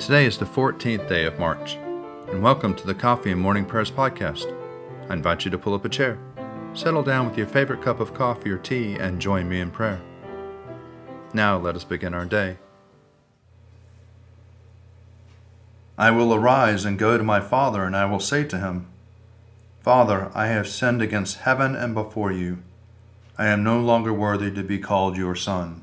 Today is the 14th day of March, and welcome to the Coffee and Morning Prayers podcast. I invite you to pull up a chair, settle down with your favorite cup of coffee or tea, and join me in prayer. Now let us begin our day. I will arise and go to my father, and I will say to him, Father, I have sinned against heaven and before you. I am no longer worthy to be called your son.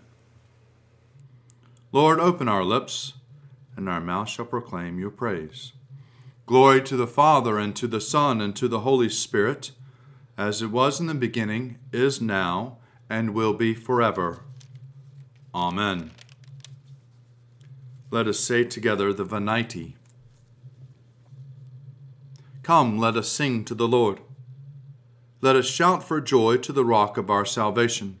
Lord, open our lips, and our mouth shall proclaim your praise. Glory to the Father, and to the Son, and to the Holy Spirit, as it was in the beginning, is now, and will be forever. Amen. Let us say together the Venite. Come, let us sing to the Lord. Let us shout for joy to the rock of our salvation.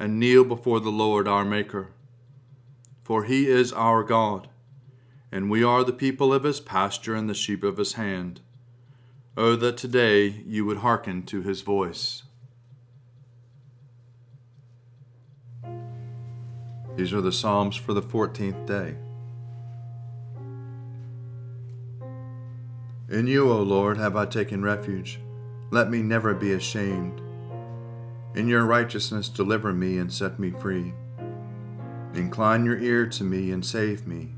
and kneel before the Lord our Maker. For he is our God, and we are the people of his pasture and the sheep of his hand. Oh, that today you would hearken to his voice. These are the Psalms for the 14th day. In you, O Lord, have I taken refuge. Let me never be ashamed. In your righteousness, deliver me and set me free. Incline your ear to me and save me.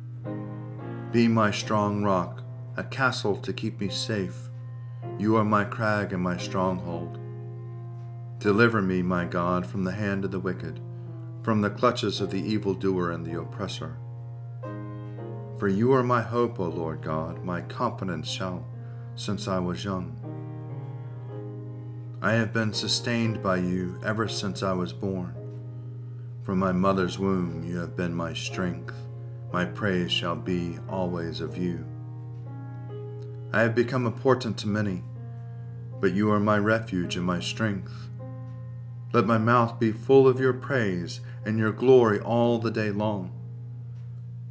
Be my strong rock, a castle to keep me safe. You are my crag and my stronghold. Deliver me, my God, from the hand of the wicked, from the clutches of the evildoer and the oppressor. For you are my hope, O Lord God, my confidence shall, since I was young. I have been sustained by you ever since I was born. From my mother's womb you have been my strength. My praise shall be always of you. I have become a portent to many, but you are my refuge and my strength. Let my mouth be full of your praise and your glory all the day long.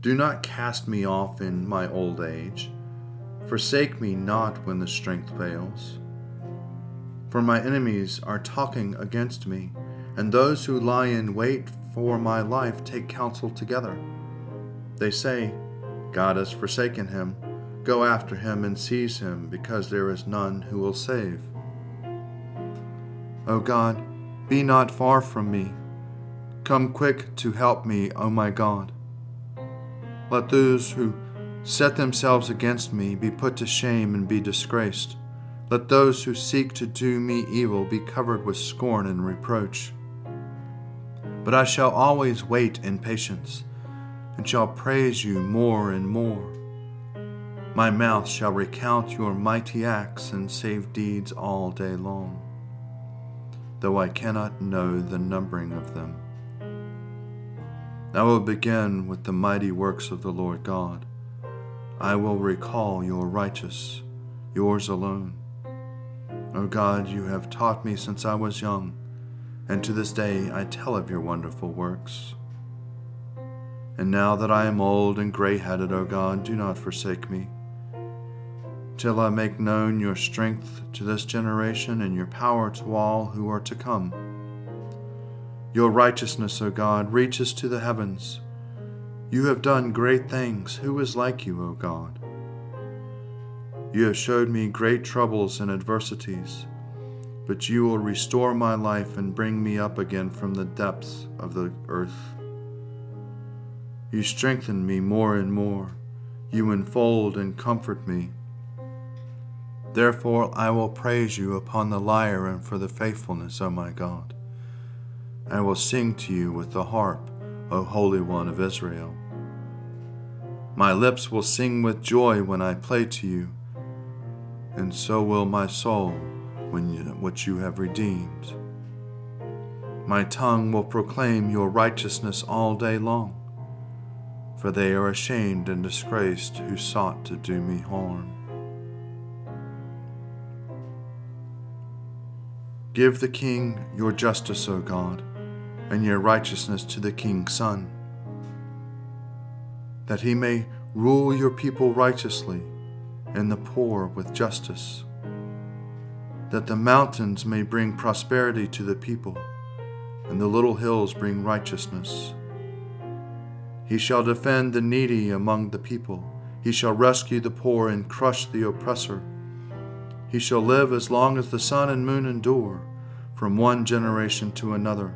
Do not cast me off in my old age. Forsake me not when the strength fails. For my enemies are talking against me, and those who lie in wait for my life take counsel together. They say, God has forsaken him. Go after him and seize him, because there is none who will save. O God, be not far from me. Come quick to help me, O my God. Let those who set themselves against me be put to shame and be disgraced. Let those who seek to do me evil be covered with scorn and reproach. But I shall always wait in patience, and shall praise you more and more. My mouth shall recount your mighty acts and save deeds all day long, though I cannot know the numbering of them. I will begin with the mighty works of the Lord God. I will recall your righteous, yours alone. O God, you have taught me since I was young, and to this day I tell of your wonderful works. And now that I am old and gray headed, O God, do not forsake me. Till I make known your strength to this generation and your power to all who are to come. Your righteousness, O God, reaches to the heavens. You have done great things. Who is like you, O God? You have showed me great troubles and adversities, but you will restore my life and bring me up again from the depths of the earth. You strengthen me more and more. You enfold and comfort me. Therefore I will praise you upon the lyre and for the faithfulness, O my God. I will sing to you with the harp, O Holy One of Israel. My lips will sing with joy when I play to you, and so will my soul when you, what you have redeemed. My tongue will proclaim your righteousness all day long for they are ashamed and disgraced who sought to do me harm. Give the king your justice, O God, and your righteousness to the king's son, that he may rule your people righteously and the poor with justice, that the mountains may bring prosperity to the people, and the little hills bring righteousness. He shall defend the needy among the people. He shall rescue the poor and crush the oppressor. He shall live as long as the sun and moon endure, from one generation to another.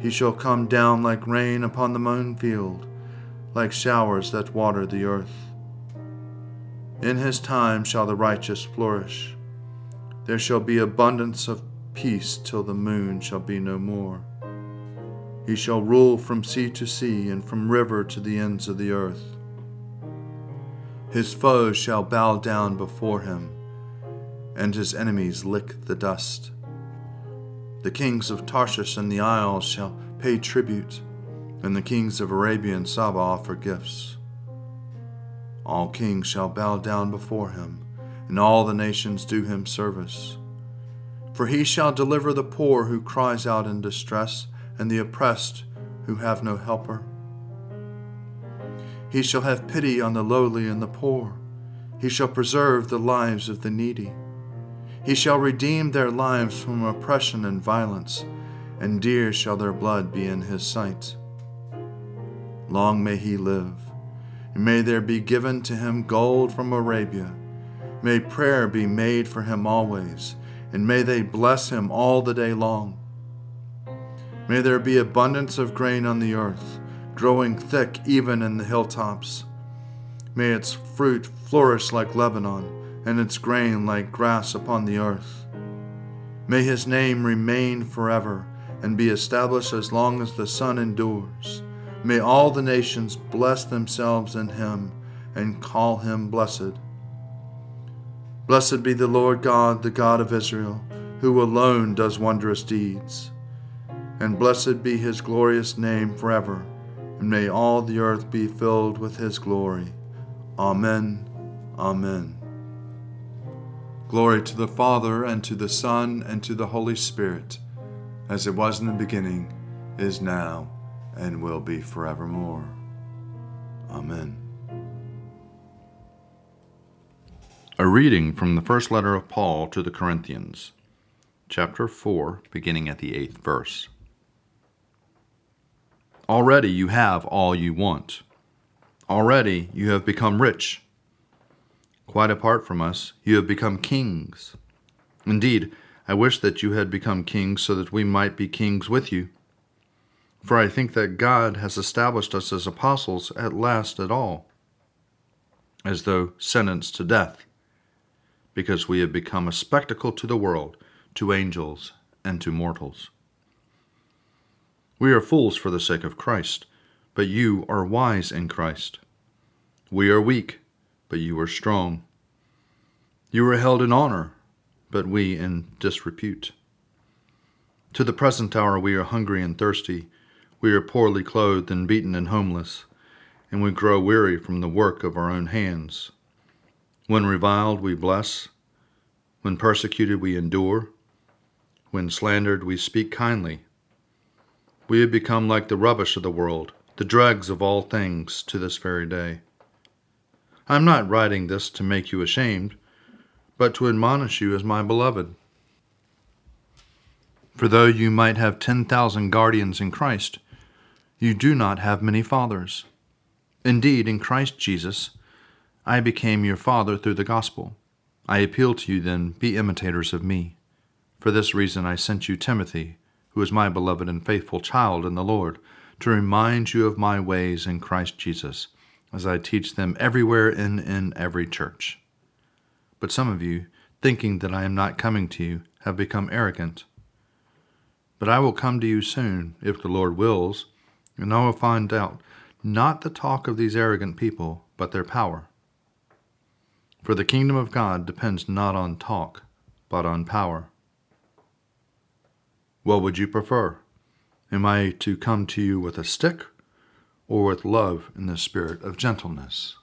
He shall come down like rain upon the mown field, like showers that water the earth. In his time shall the righteous flourish. There shall be abundance of peace till the moon shall be no more. He shall rule from sea to sea and from river to the ends of the earth. His foes shall bow down before him, and his enemies lick the dust. The kings of Tarshish and the isles shall pay tribute, and the kings of Arabia and Saba offer gifts. All kings shall bow down before him, and all the nations do him service. For he shall deliver the poor who cries out in distress and the oppressed who have no helper. He shall have pity on the lowly and the poor. He shall preserve the lives of the needy. He shall redeem their lives from oppression and violence, and dear shall their blood be in his sight. Long may he live, and may there be given to him gold from Arabia. May prayer be made for him always, and may they bless him all the day long. May there be abundance of grain on the earth, growing thick even in the hilltops. May its fruit flourish like Lebanon, and its grain like grass upon the earth. May his name remain forever, and be established as long as the sun endures. May all the nations bless themselves in him, and call him blessed. Blessed be the Lord God, the God of Israel, who alone does wondrous deeds and blessed be his glorious name forever, and may all the earth be filled with his glory. Amen. Amen. Glory to the Father, and to the Son, and to the Holy Spirit, as it was in the beginning, is now, and will be forevermore. Amen. A reading from the first letter of Paul to the Corinthians, chapter 4, beginning at the eighth verse. Already you have all you want. Already you have become rich. Quite apart from us, you have become kings. Indeed, I wish that you had become kings so that we might be kings with you. For I think that God has established us as apostles at last at all, as though sentenced to death, because we have become a spectacle to the world, to angels, and to mortals. We are fools for the sake of Christ, but you are wise in Christ. We are weak, but you are strong. You are held in honor, but we in disrepute. To the present hour we are hungry and thirsty, we are poorly clothed and beaten and homeless, and we grow weary from the work of our own hands. When reviled, we bless. When persecuted, we endure. When slandered, we speak kindly. We have become like the rubbish of the world, the dregs of all things to this very day. I am not writing this to make you ashamed, but to admonish you as my beloved. For though you might have ten thousand guardians in Christ, you do not have many fathers. Indeed, in Christ Jesus, I became your father through the gospel. I appeal to you then, be imitators of me. For this reason I sent you Timothy, who is my beloved and faithful child in the Lord, to remind you of my ways in Christ Jesus, as I teach them everywhere and in every church. But some of you, thinking that I am not coming to you, have become arrogant. But I will come to you soon, if the Lord wills, and I will find out not the talk of these arrogant people, but their power. For the kingdom of God depends not on talk, but on power. What would you prefer? Am I to come to you with a stick, or with love in the spirit of gentleness?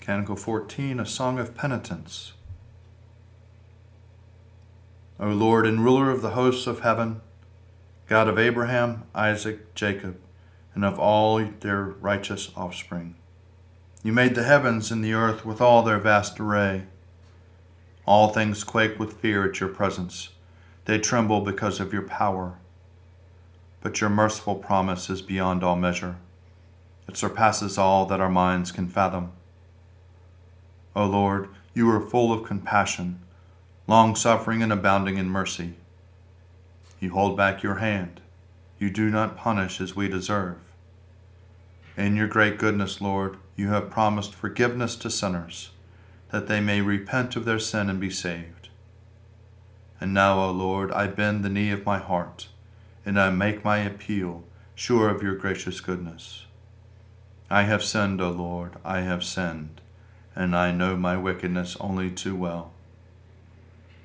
Canticle 14, a song of penitence. O Lord and ruler of the hosts of heaven, God of Abraham, Isaac, Jacob, and of all their righteous offspring. You made the heavens and the earth with all their vast array. All things quake with fear at your presence. They tremble because of your power. But your merciful promise is beyond all measure. It surpasses all that our minds can fathom. O Lord, you are full of compassion, long suffering and abounding in mercy. You hold back your hand. You do not punish as we deserve. In your great goodness, Lord, you have promised forgiveness to sinners, that they may repent of their sin and be saved. And now, O Lord, I bend the knee of my heart, and I make my appeal, sure of your gracious goodness. I have sinned, O Lord, I have sinned and I know my wickedness only too well.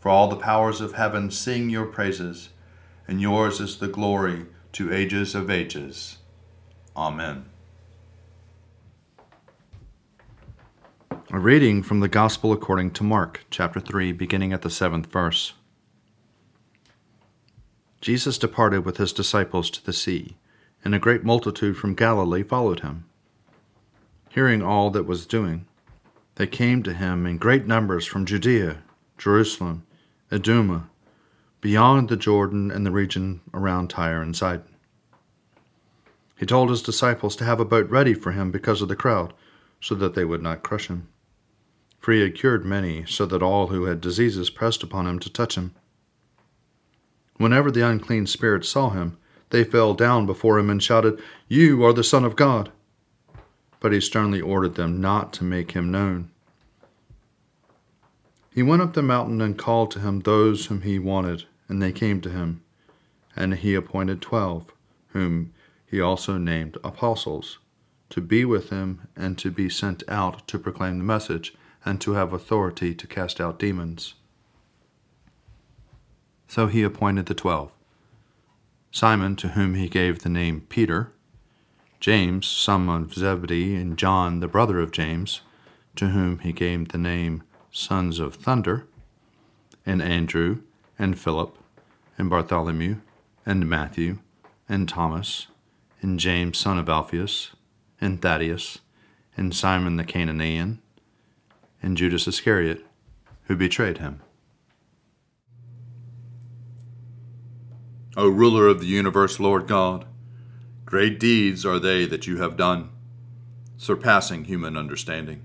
For all the powers of heaven sing your praises, and yours is the glory to ages of ages. Amen. A reading from the Gospel according to Mark, chapter 3, beginning at the seventh verse. Jesus departed with his disciples to the sea, and a great multitude from Galilee followed him. Hearing all that was doing, they came to him in great numbers from Judea, Jerusalem, Idumea, beyond the Jordan and the region around Tyre and Sidon. He told his disciples to have a boat ready for him because of the crowd, so that they would not crush him. For he had cured many, so that all who had diseases pressed upon him to touch him. Whenever the unclean spirits saw him, they fell down before him and shouted, You are the Son of God but he sternly ordered them not to make him known. He went up the mountain and called to him those whom he wanted, and they came to him. And he appointed twelve, whom he also named apostles, to be with him and to be sent out to proclaim the message and to have authority to cast out demons. So he appointed the twelve Simon, to whom he gave the name Peter James, son of Zebedee, and John, the brother of James, to whom he gave the name sons of thunder, and Andrew, and Philip, and Bartholomew, and Matthew, and Thomas, and James, son of Alphaeus, and Thaddeus, and Simon the Cananaean, and Judas Iscariot, who betrayed him. O ruler of the universe, Lord God, Great deeds are they that you have done, surpassing human understanding.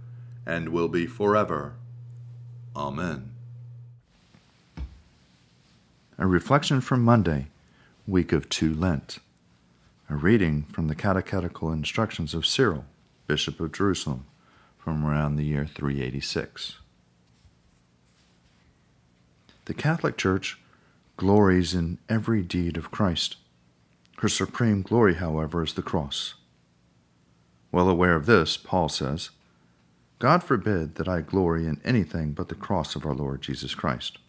and will be forever. Amen. A reflection from Monday, week of two Lent. A reading from the Catechetical Instructions of Cyril, Bishop of Jerusalem, from around the year 386. The Catholic Church glories in every deed of Christ her supreme glory, however, is the cross. Well aware of this, Paul says, God forbid that I glory in anything but the cross of our Lord Jesus Christ.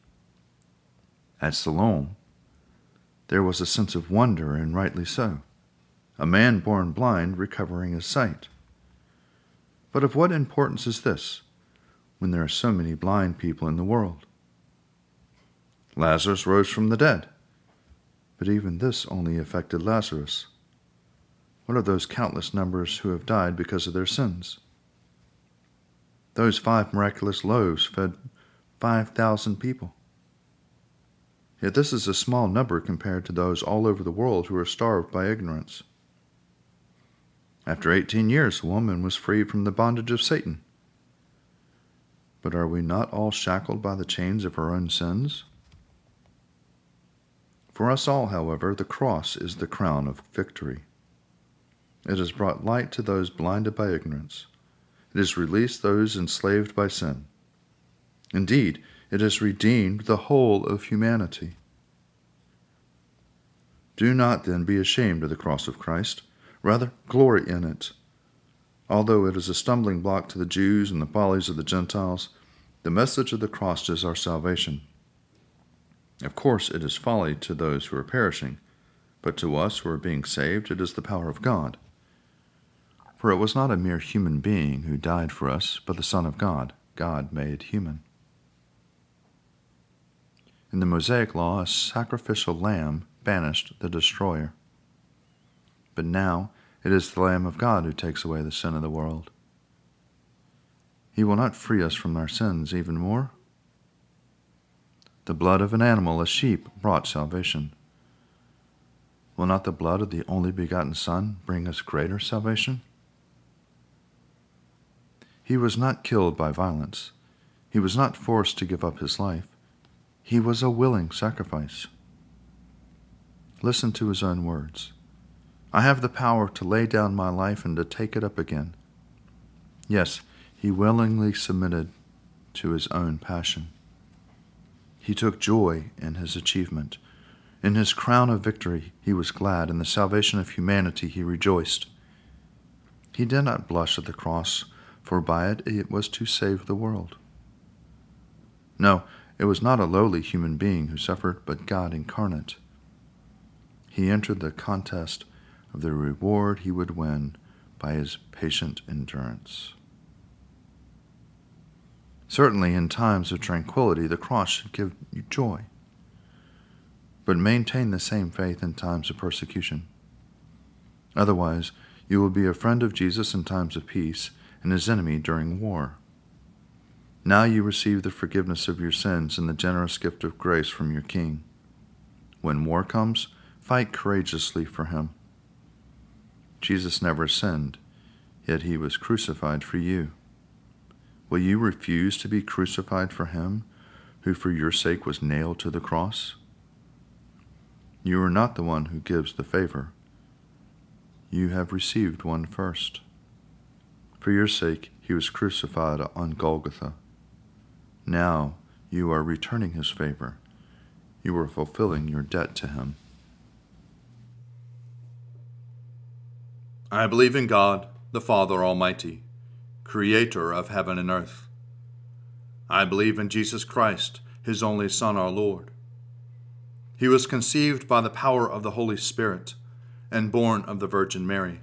At Siloam, there was a sense of wonder, and rightly so. A man born blind recovering his sight. But of what importance is this when there are so many blind people in the world? Lazarus rose from the dead. But even this only affected Lazarus. What of those countless numbers who have died because of their sins? Those five miraculous loaves fed 5,000 people. Yet this is a small number compared to those all over the world who are starved by ignorance. After 18 years, woman was freed from the bondage of Satan. But are we not all shackled by the chains of our own sins? For us all, however, the cross is the crown of victory. It has brought light to those blinded by ignorance. It has released those enslaved by sin. Indeed, it has redeemed the whole of humanity. Do not then be ashamed of the cross of Christ. Rather, glory in it. Although it is a stumbling block to the Jews and the follies of the Gentiles, the message of the cross is our salvation. Of course, it is folly to those who are perishing, but to us who are being saved, it is the power of God. For it was not a mere human being who died for us, but the Son of God, God made human. In the Mosaic law, a sacrificial lamb banished the destroyer. But now it is the Lamb of God who takes away the sin of the world. He will not free us from our sins even more the blood of an animal, a sheep, brought salvation. Will not the blood of the only begotten Son bring us greater salvation? He was not killed by violence. He was not forced to give up his life. He was a willing sacrifice. Listen to his own words I have the power to lay down my life and to take it up again. Yes, he willingly submitted to his own passion. He took joy in his achievement. In his crown of victory, he was glad. In the salvation of humanity, he rejoiced. He did not blush at the cross, for by it it was to save the world. No, it was not a lowly human being who suffered, but God incarnate. He entered the contest of the reward he would win by his patient endurance. Certainly, in times of tranquility, the cross should give you joy. But maintain the same faith in times of persecution. Otherwise, you will be a friend of Jesus in times of peace and his enemy during war. Now you receive the forgiveness of your sins and the generous gift of grace from your King. When war comes, fight courageously for him. Jesus never sinned, yet he was crucified for you. Will you refuse to be crucified for him who for your sake was nailed to the cross? You are not the one who gives the favor. You have received one first. For your sake he was crucified on Golgotha. Now you are returning his favor. You are fulfilling your debt to him. I believe in God, the Father Almighty creator of heaven and earth. I believe in Jesus Christ, his only Son, our Lord. He was conceived by the power of the Holy Spirit and born of the Virgin Mary,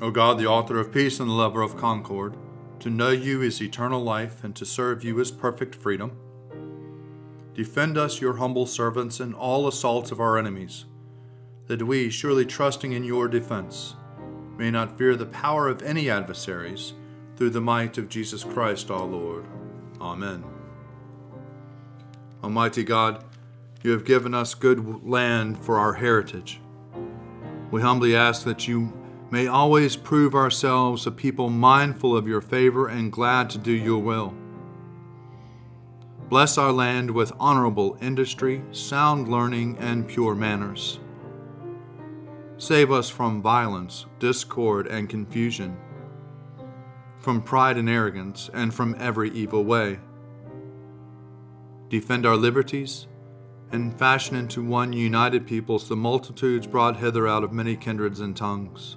O God, the author of peace and the lover of concord, to know you is eternal life, and to serve you is perfect freedom. Defend us, your humble servants, in all assaults of our enemies, that we, surely trusting in your defense, may not fear the power of any adversaries, through the might of Jesus Christ our Lord. Amen. Almighty God, you have given us good land for our heritage. We humbly ask that you may always prove ourselves a people mindful of your favor and glad to do your will. Bless our land with honorable industry, sound learning, and pure manners. Save us from violence, discord, and confusion, from pride and arrogance, and from every evil way defend our liberties, and fashion into one united peoples the multitudes brought hither out of many kindreds and tongues.